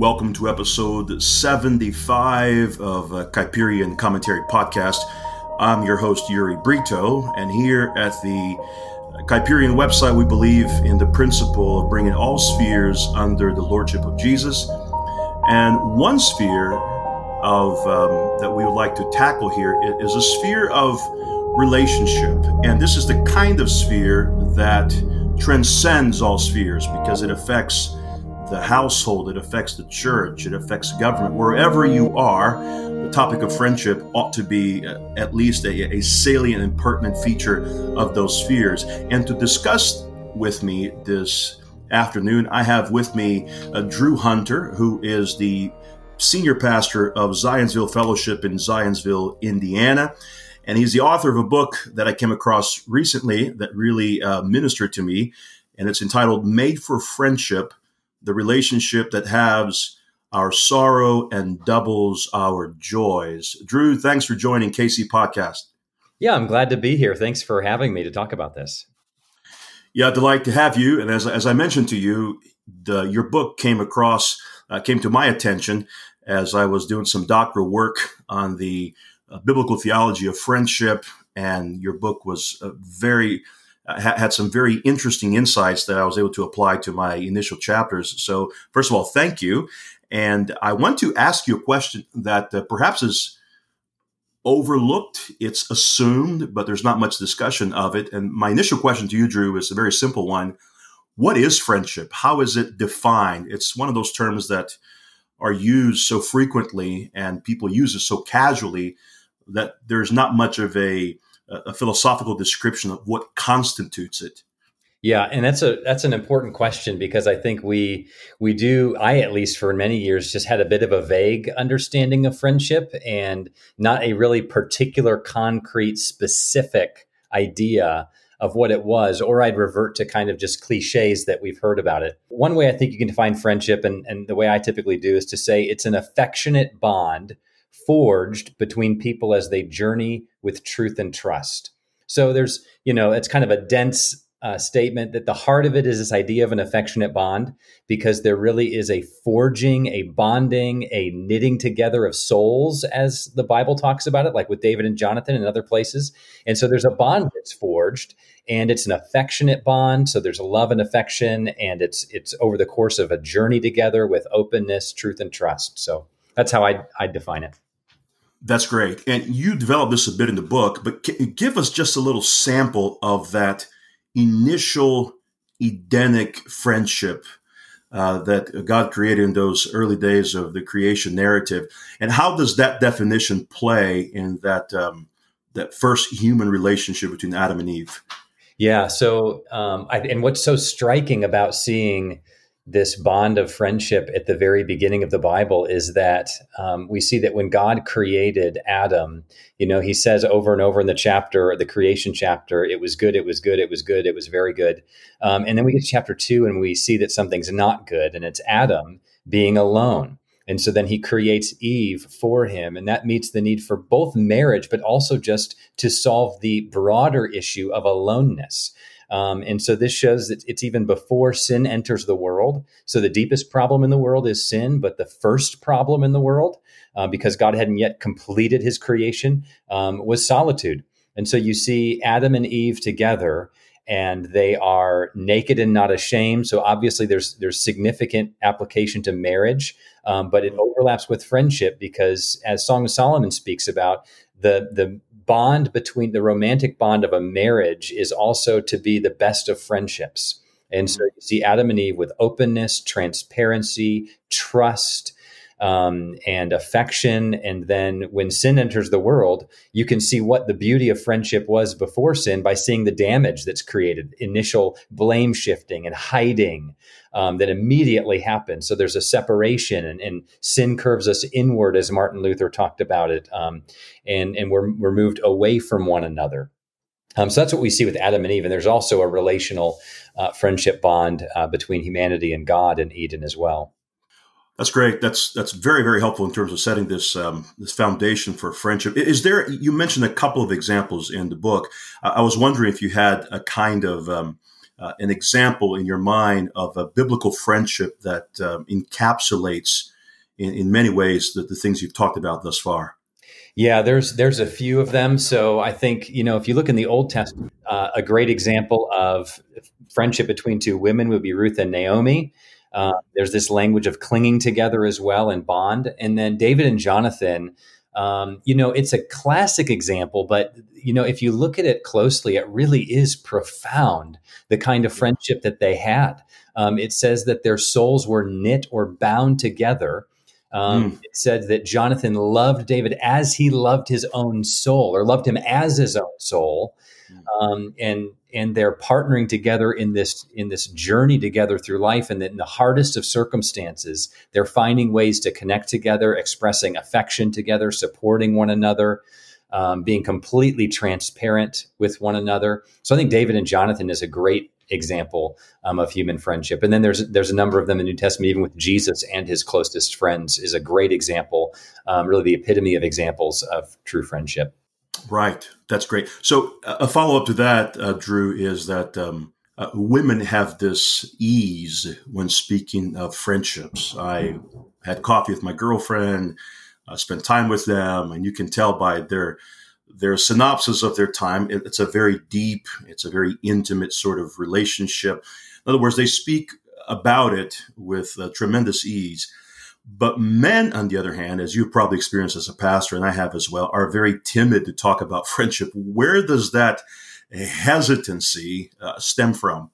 Welcome to episode 75 of uh, Kuyperian Commentary Podcast. I'm your host, Uri Brito, and here at the Kuyperian website, we believe in the principle of bringing all spheres under the lordship of Jesus. And one sphere of um, that we would like to tackle here is a sphere of relationship, and this is the kind of sphere that transcends all spheres because it affects the household, it affects the church, it affects government. Wherever you are, the topic of friendship ought to be uh, at least a, a salient and pertinent feature of those spheres. And to discuss with me this afternoon, I have with me uh, Drew Hunter, who is the senior pastor of Zionsville Fellowship in Zionsville, Indiana. And he's the author of a book that I came across recently that really uh, ministered to me. And it's entitled Made for Friendship the relationship that halves our sorrow and doubles our joys. Drew, thanks for joining KC Podcast. Yeah, I'm glad to be here. Thanks for having me to talk about this. Yeah, delight to have you. And as, as I mentioned to you, the, your book came across, uh, came to my attention as I was doing some doctoral work on the uh, biblical theology of friendship. And your book was uh, very had some very interesting insights that I was able to apply to my initial chapters. So, first of all, thank you. And I want to ask you a question that uh, perhaps is overlooked. It's assumed, but there's not much discussion of it. And my initial question to you, Drew, is a very simple one. What is friendship? How is it defined? It's one of those terms that are used so frequently and people use it so casually that there's not much of a a philosophical description of what constitutes it. Yeah, and that's a that's an important question because I think we we do I at least for many years just had a bit of a vague understanding of friendship and not a really particular concrete specific idea of what it was, or I'd revert to kind of just cliches that we've heard about it. One way I think you can define friendship, and, and the way I typically do, is to say it's an affectionate bond forged between people as they journey with truth and trust. So there's, you know, it's kind of a dense uh, statement that the heart of it is this idea of an affectionate bond because there really is a forging, a bonding, a knitting together of souls, as the Bible talks about it, like with David and Jonathan and other places. And so there's a bond that's forged, and it's an affectionate bond. So there's love and affection, and it's it's over the course of a journey together with openness, truth, and trust. So that's how I I define it. That's great. And you develop this a bit in the book, but give us just a little sample of that initial Edenic friendship uh, that God created in those early days of the creation narrative. And how does that definition play in that, um, that first human relationship between Adam and Eve? Yeah. So, um, I, and what's so striking about seeing this bond of friendship at the very beginning of the Bible is that um, we see that when God created Adam, you know, he says over and over in the chapter, the creation chapter, it was good, it was good, it was good, it was very good. Um, and then we get to chapter two and we see that something's not good, and it's Adam being alone. And so then he creates Eve for him. And that meets the need for both marriage, but also just to solve the broader issue of aloneness. Um, and so this shows that it's even before sin enters the world. So the deepest problem in the world is sin, but the first problem in the world, uh, because God hadn't yet completed his creation, um, was solitude. And so you see Adam and Eve together and they are naked and not ashamed. So obviously, there's there's significant application to marriage, um, but it overlaps with friendship because, as Song of Solomon speaks about, the the bond between the romantic bond of a marriage is also to be the best of friendships. And so you see Adam and Eve with openness, transparency, trust, um, and affection. And then when sin enters the world, you can see what the beauty of friendship was before sin by seeing the damage that's created initial blame shifting and hiding um, that immediately happens. So there's a separation, and, and, sin curves us inward, as Martin Luther talked about it. Um, and, and we're, we're moved away from one another. Um, so that's what we see with Adam and Eve. And there's also a relational uh, friendship bond uh, between humanity and God in Eden as well. That's great. That's that's very very helpful in terms of setting this um, this foundation for friendship. Is there? You mentioned a couple of examples in the book. I was wondering if you had a kind of um, uh, an example in your mind of a biblical friendship that um, encapsulates, in, in, many ways, the, the things you've talked about thus far? Yeah, there's there's a few of them. So I think you know if you look in the Old Testament, uh, a great example of friendship between two women would be Ruth and Naomi. Uh, there's this language of clinging together as well in bond, and then David and Jonathan. Um, you know, it's a classic example, but you know, if you look at it closely, it really is profound. The kind of friendship that they had. Um, it says that their souls were knit or bound together um, mm. It said that Jonathan loved David as he loved his own soul, or loved him as his own soul. Um, and and they're partnering together in this in this journey together through life. And that in the hardest of circumstances, they're finding ways to connect together, expressing affection together, supporting one another. Um, being completely transparent with one another. So I think David and Jonathan is a great example um, of human friendship. And then there's there's a number of them in the New Testament, even with Jesus and his closest friends, is a great example, um, really the epitome of examples of true friendship. Right, that's great. So a follow up to that, uh, Drew, is that. Um, uh, women have this ease when speaking of friendships. I had coffee with my girlfriend, uh, spent time with them, and you can tell by their their synopsis of their time. It's a very deep, it's a very intimate sort of relationship. In other words, they speak about it with uh, tremendous ease. But men, on the other hand, as you've probably experienced as a pastor, and I have as well, are very timid to talk about friendship. Where does that hesitancy uh, stem from?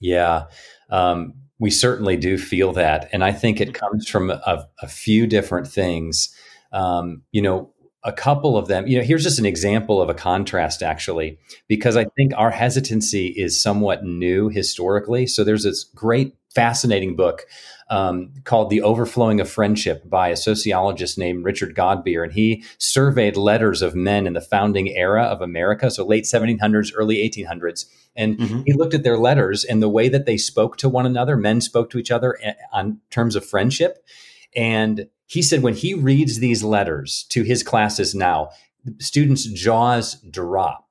Yeah, um, we certainly do feel that. And I think it comes from a, a few different things. Um, you know, a couple of them, you know, here's just an example of a contrast actually, because I think our hesitancy is somewhat new historically. So there's this great, fascinating book um, called The Overflowing of Friendship by a sociologist named Richard Godbeer. And he surveyed letters of men in the founding era of America, so late 1700s, early 1800s. And mm-hmm. he looked at their letters and the way that they spoke to one another, men spoke to each other eh, on terms of friendship. And he said when he reads these letters to his classes now, students' jaws drop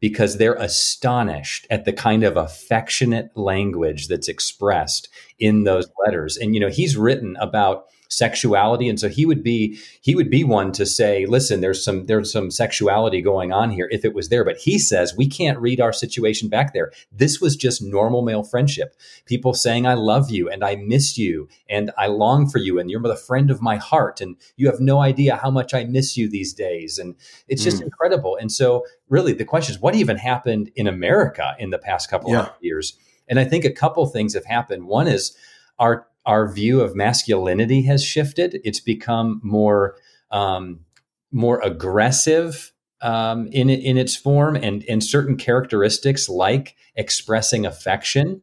because they're astonished at the kind of affectionate language that's expressed in those letters. And, you know, he's written about sexuality. And so he would be he would be one to say listen there's some there's some sexuality going on here if it was there. But he says we can't read our situation back there. This was just normal male friendship. People saying i love you and i miss you and i long for you and you're the friend of my heart and you have no idea how much i miss you these days. And it's just mm. incredible. And so really the question is what even happened in america in the past couple yeah. of years? And i think a couple things have happened. One is our our view of masculinity has shifted. It's become more um, more aggressive um, in in its form, and and certain characteristics like expressing affection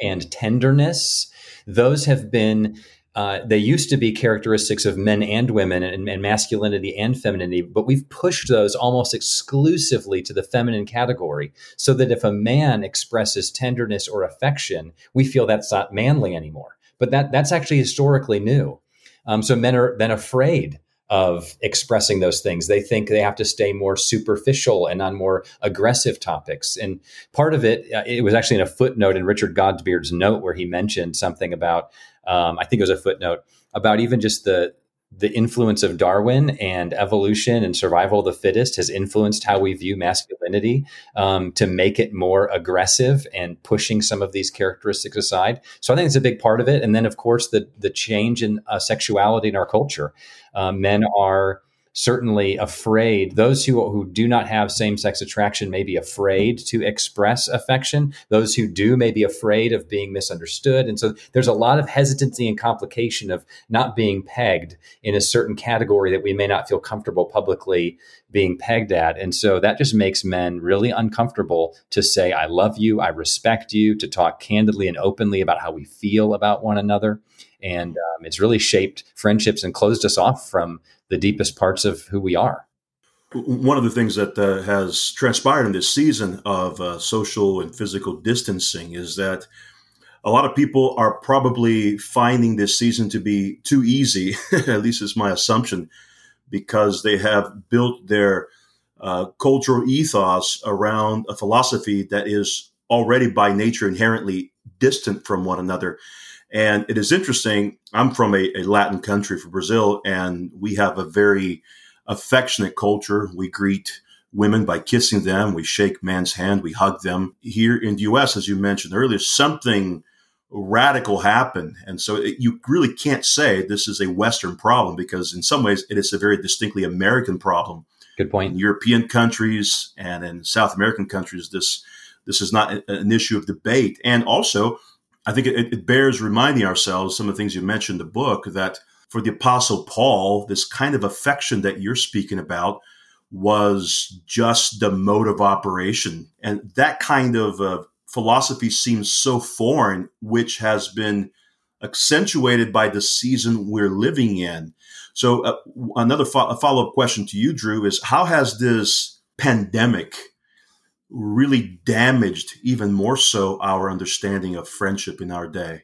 and tenderness. Those have been uh, they used to be characteristics of men and women and, and, masculinity and femininity, but we've pushed those almost exclusively to the feminine category so that if a man expresses tenderness or affection, we feel that's not manly anymore but that that's actually historically new. Um, so men are then afraid of expressing those things. They think they have to stay more superficial and on more aggressive topics. And part of it, uh, it was actually in a footnote in Richard Godbeer's note where he mentioned something about, um, I think it was a footnote about even just the the influence of Darwin and evolution and survival of the fittest has influenced how we view masculinity um, to make it more aggressive and pushing some of these characteristics aside. So I think it's a big part of it. And then, of course, the the change in uh, sexuality in our culture. Uh, men are certainly afraid. Those who who do not have same-sex attraction may be afraid to express affection. Those who do may be afraid of being misunderstood. And so there's a lot of hesitancy and complication of not being pegged in a certain category that we may not feel comfortable publicly being pegged at and so that just makes men really uncomfortable to say i love you i respect you to talk candidly and openly about how we feel about one another and um, it's really shaped friendships and closed us off from the deepest parts of who we are. One of the things that uh, has transpired in this season of uh, social and physical distancing is that a lot of people are probably finding this season to be too easy, at least is my assumption, because they have built their uh, cultural ethos around a philosophy that is already by nature inherently distant from one another. And it is interesting. I'm from a, a Latin country, from Brazil, and we have a very affectionate culture. We greet women by kissing them. We shake man's hand. We hug them. Here in the U.S., as you mentioned earlier, something radical happened. And so it, you really can't say this is a Western problem because in some ways it is a very distinctly American problem. Good point. In European countries and in South American countries, this this is not an issue of debate. And also, I think it, it bears reminding ourselves some of the things you mentioned in the book that for the Apostle Paul, this kind of affection that you're speaking about was just the mode of operation. And that kind of uh, philosophy seems so foreign, which has been accentuated by the season we're living in. So, uh, another fo- follow up question to you, Drew, is how has this pandemic really damaged even more so our understanding of friendship in our day?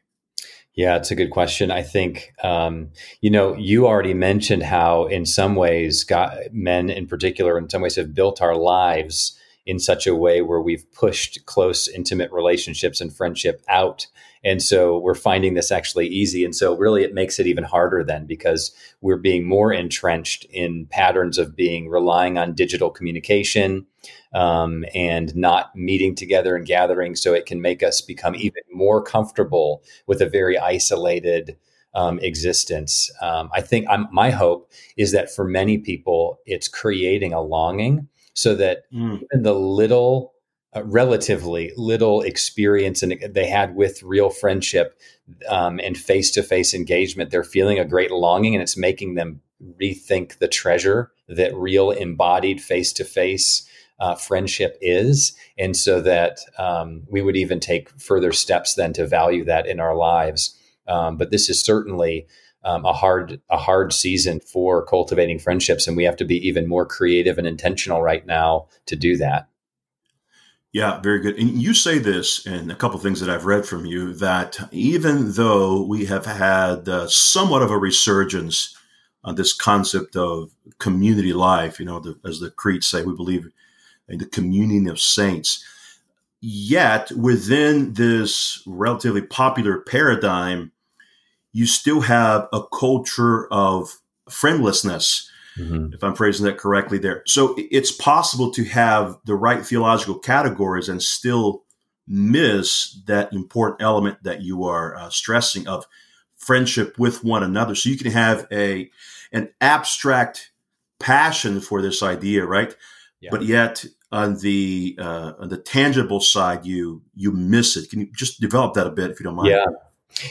Yeah, it's a good question. I think, um, you know, you already mentioned how, in some ways, God, men in particular, in some ways, have built our lives in such a way where we've pushed close, intimate relationships and friendship out. And so we're finding this actually easy. And so, really, it makes it even harder then because we're being more entrenched in patterns of being relying on digital communication um, and not meeting together and gathering. So it can make us become even more comfortable with a very isolated um, existence. Um, I think I'm, my hope is that for many people, it's creating a longing so that mm. even the little, uh, relatively little experience and they had with real friendship um, and face to face engagement, they're feeling a great longing and it's making them rethink the treasure that real embodied face to face uh, friendship is, and so that um, we would even take further steps then to value that in our lives. Um, but this is certainly um, a hard a hard season for cultivating friendships, and we have to be even more creative and intentional right now to do that. Yeah, very good. And you say this, and a couple things that I've read from you that even though we have had uh, somewhat of a resurgence on this concept of community life, you know, the, as the creeds say, we believe in the communion of saints. Yet, within this relatively popular paradigm, you still have a culture of friendlessness, mm-hmm. if I'm phrasing that correctly there. So it's possible to have the right theological categories and still miss that important element that you are uh, stressing of friendship with one another. So you can have a an abstract passion for this idea, right? Yeah. But yet on the uh, on the tangible side, you you miss it. Can you just develop that a bit, if you don't mind? Yeah.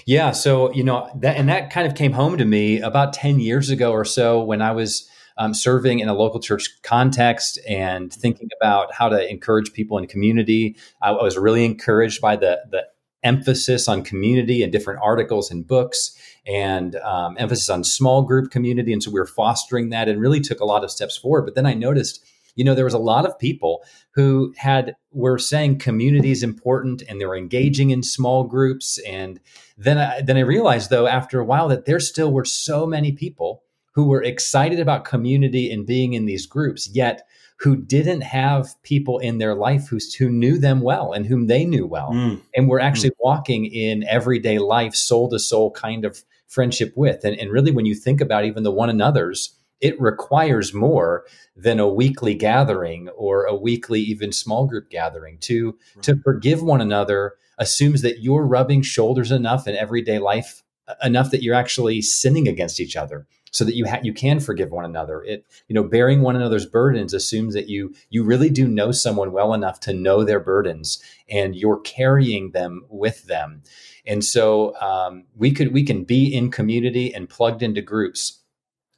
Yeah, so you know that, and that kind of came home to me about ten years ago or so when I was um, serving in a local church context and thinking about how to encourage people in community. I was really encouraged by the the emphasis on community and different articles and books and um, emphasis on small group community, and so we were fostering that and really took a lot of steps forward. But then I noticed you know there was a lot of people who had were saying community is important and they were engaging in small groups and then I, then I realized though after a while that there still were so many people who were excited about community and being in these groups yet who didn't have people in their life who, who knew them well and whom they knew well mm. and were actually mm. walking in everyday life soul to soul kind of friendship with and, and really when you think about even the one another's it requires more than a weekly gathering or a weekly even small group gathering to right. to forgive one another assumes that you're rubbing shoulders enough in everyday life enough that you're actually sinning against each other so that you ha- you can forgive one another it you know bearing one another's burdens assumes that you you really do know someone well enough to know their burdens and you're carrying them with them and so um, we could we can be in community and plugged into groups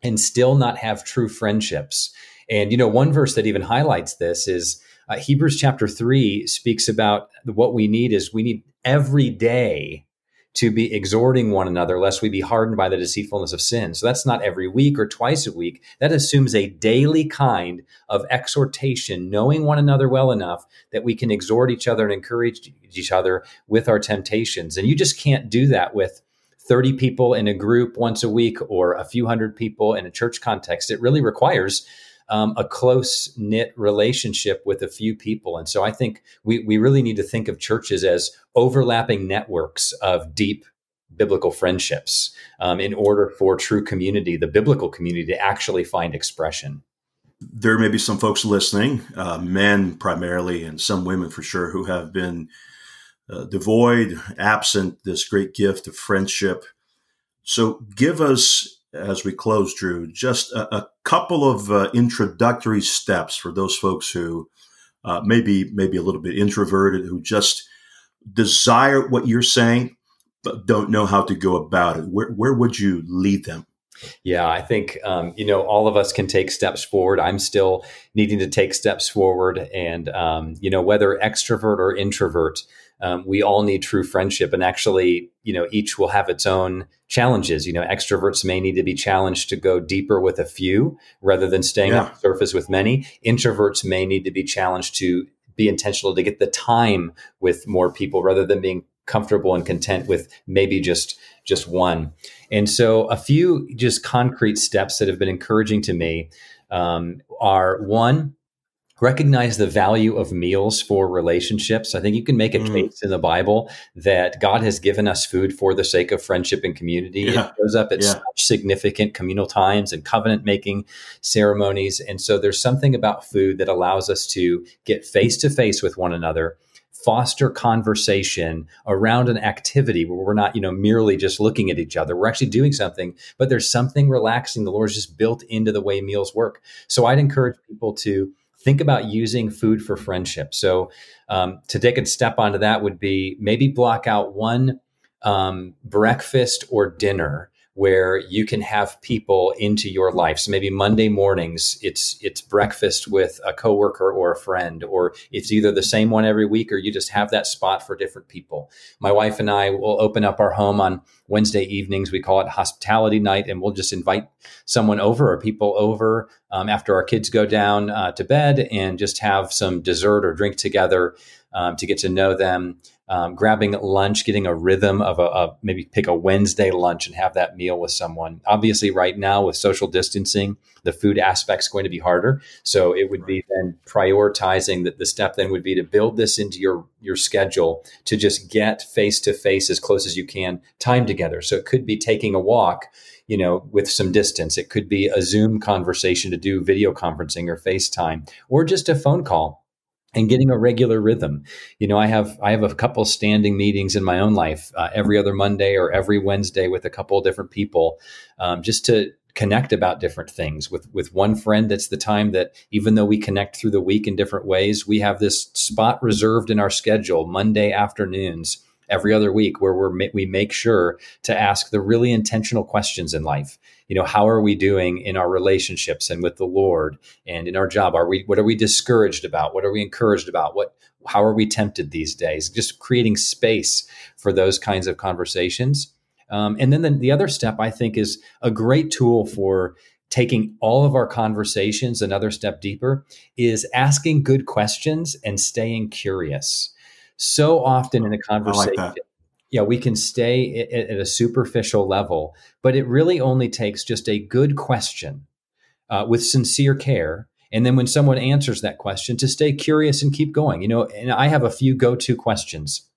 and still not have true friendships. And, you know, one verse that even highlights this is uh, Hebrews chapter 3 speaks about what we need is we need every day to be exhorting one another lest we be hardened by the deceitfulness of sin. So that's not every week or twice a week. That assumes a daily kind of exhortation, knowing one another well enough that we can exhort each other and encourage each other with our temptations. And you just can't do that with 30 people in a group once a week or a few hundred people in a church context. It really requires um, a close knit relationship with a few people. And so I think we, we really need to think of churches as overlapping networks of deep biblical friendships um, in order for true community, the biblical community, to actually find expression. There may be some folks listening, uh, men primarily, and some women for sure, who have been uh, devoid, absent this great gift of friendship. So give us as we close, Drew, just a, a couple of uh, introductory steps for those folks who uh, maybe maybe a little bit introverted, who just desire what you're saying but don't know how to go about it. Where where would you lead them? Yeah, I think um, you know all of us can take steps forward. I'm still needing to take steps forward, and um, you know whether extrovert or introvert, um, we all need true friendship. And actually, you know, each will have its own challenges. You know, extroverts may need to be challenged to go deeper with a few rather than staying yeah. on the surface with many. Introverts may need to be challenged to be intentional to get the time with more people rather than being comfortable and content with maybe just just one. And so, a few just concrete steps that have been encouraging to me um, are one recognize the value of meals for relationships. I think you can make a mm. case in the Bible that God has given us food for the sake of friendship and community. Yeah. It shows up at yeah. such significant communal times and covenant making ceremonies. And so there's something about food that allows us to get face to face with one another foster conversation around an activity where we're not, you know, merely just looking at each other. We're actually doing something, but there's something relaxing. The Lord's just built into the way meals work. So I'd encourage people to think about using food for friendship. So um, to take a step onto that would be maybe block out one um, breakfast or dinner where you can have people into your life. So maybe Monday mornings, it's it's breakfast with a coworker or a friend, or it's either the same one every week, or you just have that spot for different people. My wife and I will open up our home on Wednesday evenings. We call it hospitality night, and we'll just invite someone over or people over um, after our kids go down uh, to bed, and just have some dessert or drink together um, to get to know them um, grabbing lunch, getting a rhythm of a, a, maybe pick a Wednesday lunch and have that meal with someone. Obviously, right now with social distancing, the food aspect is going to be harder. So it would be then prioritizing that the step then would be to build this into your your schedule to just get face to face as close as you can time together. So it could be taking a walk you know, with some distance. It could be a Zoom conversation to do video conferencing or FaceTime, or just a phone call and getting a regular rhythm. You know, I have I have a couple standing meetings in my own life uh, every other Monday or every Wednesday with a couple different people, um, just to connect about different things. With with one friend, that's the time that even though we connect through the week in different ways, we have this spot reserved in our schedule Monday afternoons every other week where we're we make sure to ask the really intentional questions in life. You know how are we doing in our relationships and with the lord and in our job? Are we what are we discouraged about? What are we encouraged about? What how are we tempted these days? Just creating space for those kinds of conversations. Um, and then the, the other step i think is a great tool for taking all of our conversations another step deeper is asking good questions and staying curious so often in a conversation like yeah we can stay at, at, a superficial level but it really only takes just a good question uh, with sincere care and then when someone answers that question to stay curious and keep going you know and i have a few go-to questions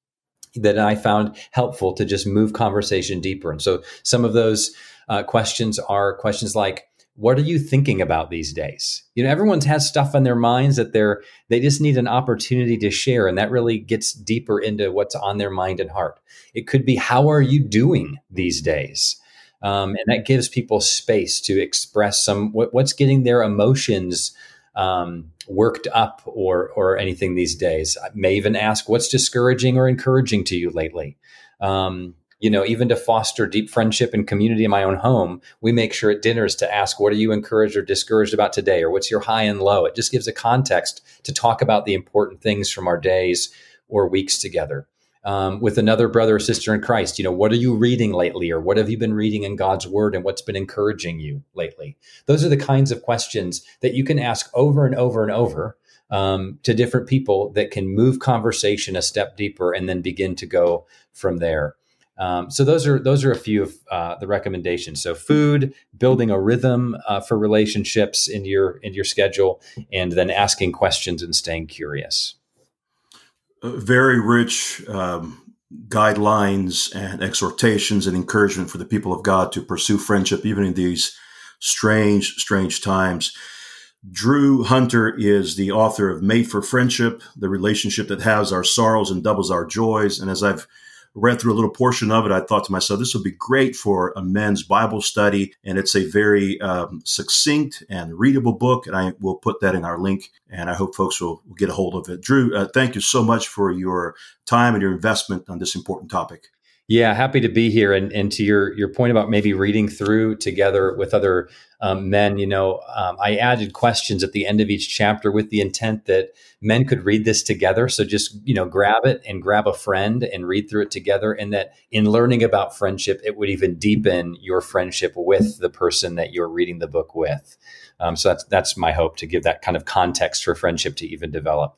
that i found helpful to just move conversation deeper and so some of those uh, questions are questions like what are you thinking about these days? You know everyone's has stuff on their minds that they're they just need an opportunity to share and that really gets deeper into what's on their mind and heart. It could be how are you doing these days? Um, and that gives people space to express some what, what's getting their emotions um, worked up or or anything these days. I may even ask what's discouraging or encouraging to you lately? Um, you know, even to foster deep friendship and community in my own home, we make sure at dinners to ask, what are you encouraged or discouraged about today? Or what's your high and low? It just gives a context to talk about the important things from our days or weeks together. Um, with another brother or sister in Christ, you know, what are you reading lately? Or what have you been reading in God's word and what's been encouraging you lately? Those are the kinds of questions that you can ask over and over and over um, to different people that can move conversation a step deeper and then begin to go from there. Um, so those are those are a few of uh, the recommendations. So food, building a rhythm uh, for relationships in your in your schedule, and then asking questions and staying curious. very rich um, guidelines and exhortations and encouragement for the people of God to pursue friendship, even in these strange, strange times. Drew Hunter is the author of Made for Friendship, the relationship that has our sorrows and doubles our joys. And as I've read through a little portion of it, I thought to myself, this would be great for a men's Bible study. And it's a very um, succinct and readable book. And I will put that in our link. And I hope folks will, will get a hold of it. Drew, uh, thank you so much for your time and your investment on this important topic. Yeah, happy to be here. And, and to your your point about maybe reading through together with other um, men, you know, um, I added questions at the end of each chapter with the intent that men could read this together. So just you know, grab it and grab a friend and read through it together. And that in learning about friendship, it would even deepen your friendship with the person that you're reading the book with. Um, so that's that's my hope to give that kind of context for friendship to even develop.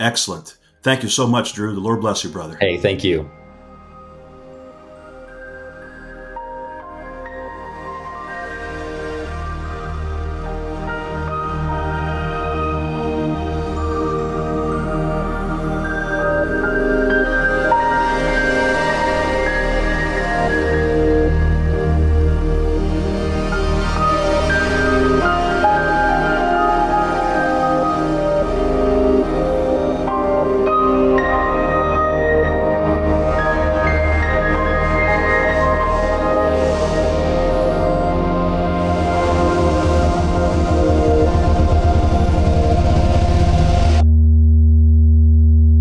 Excellent. Thank you so much, Drew. The Lord bless you, brother. Hey, thank you.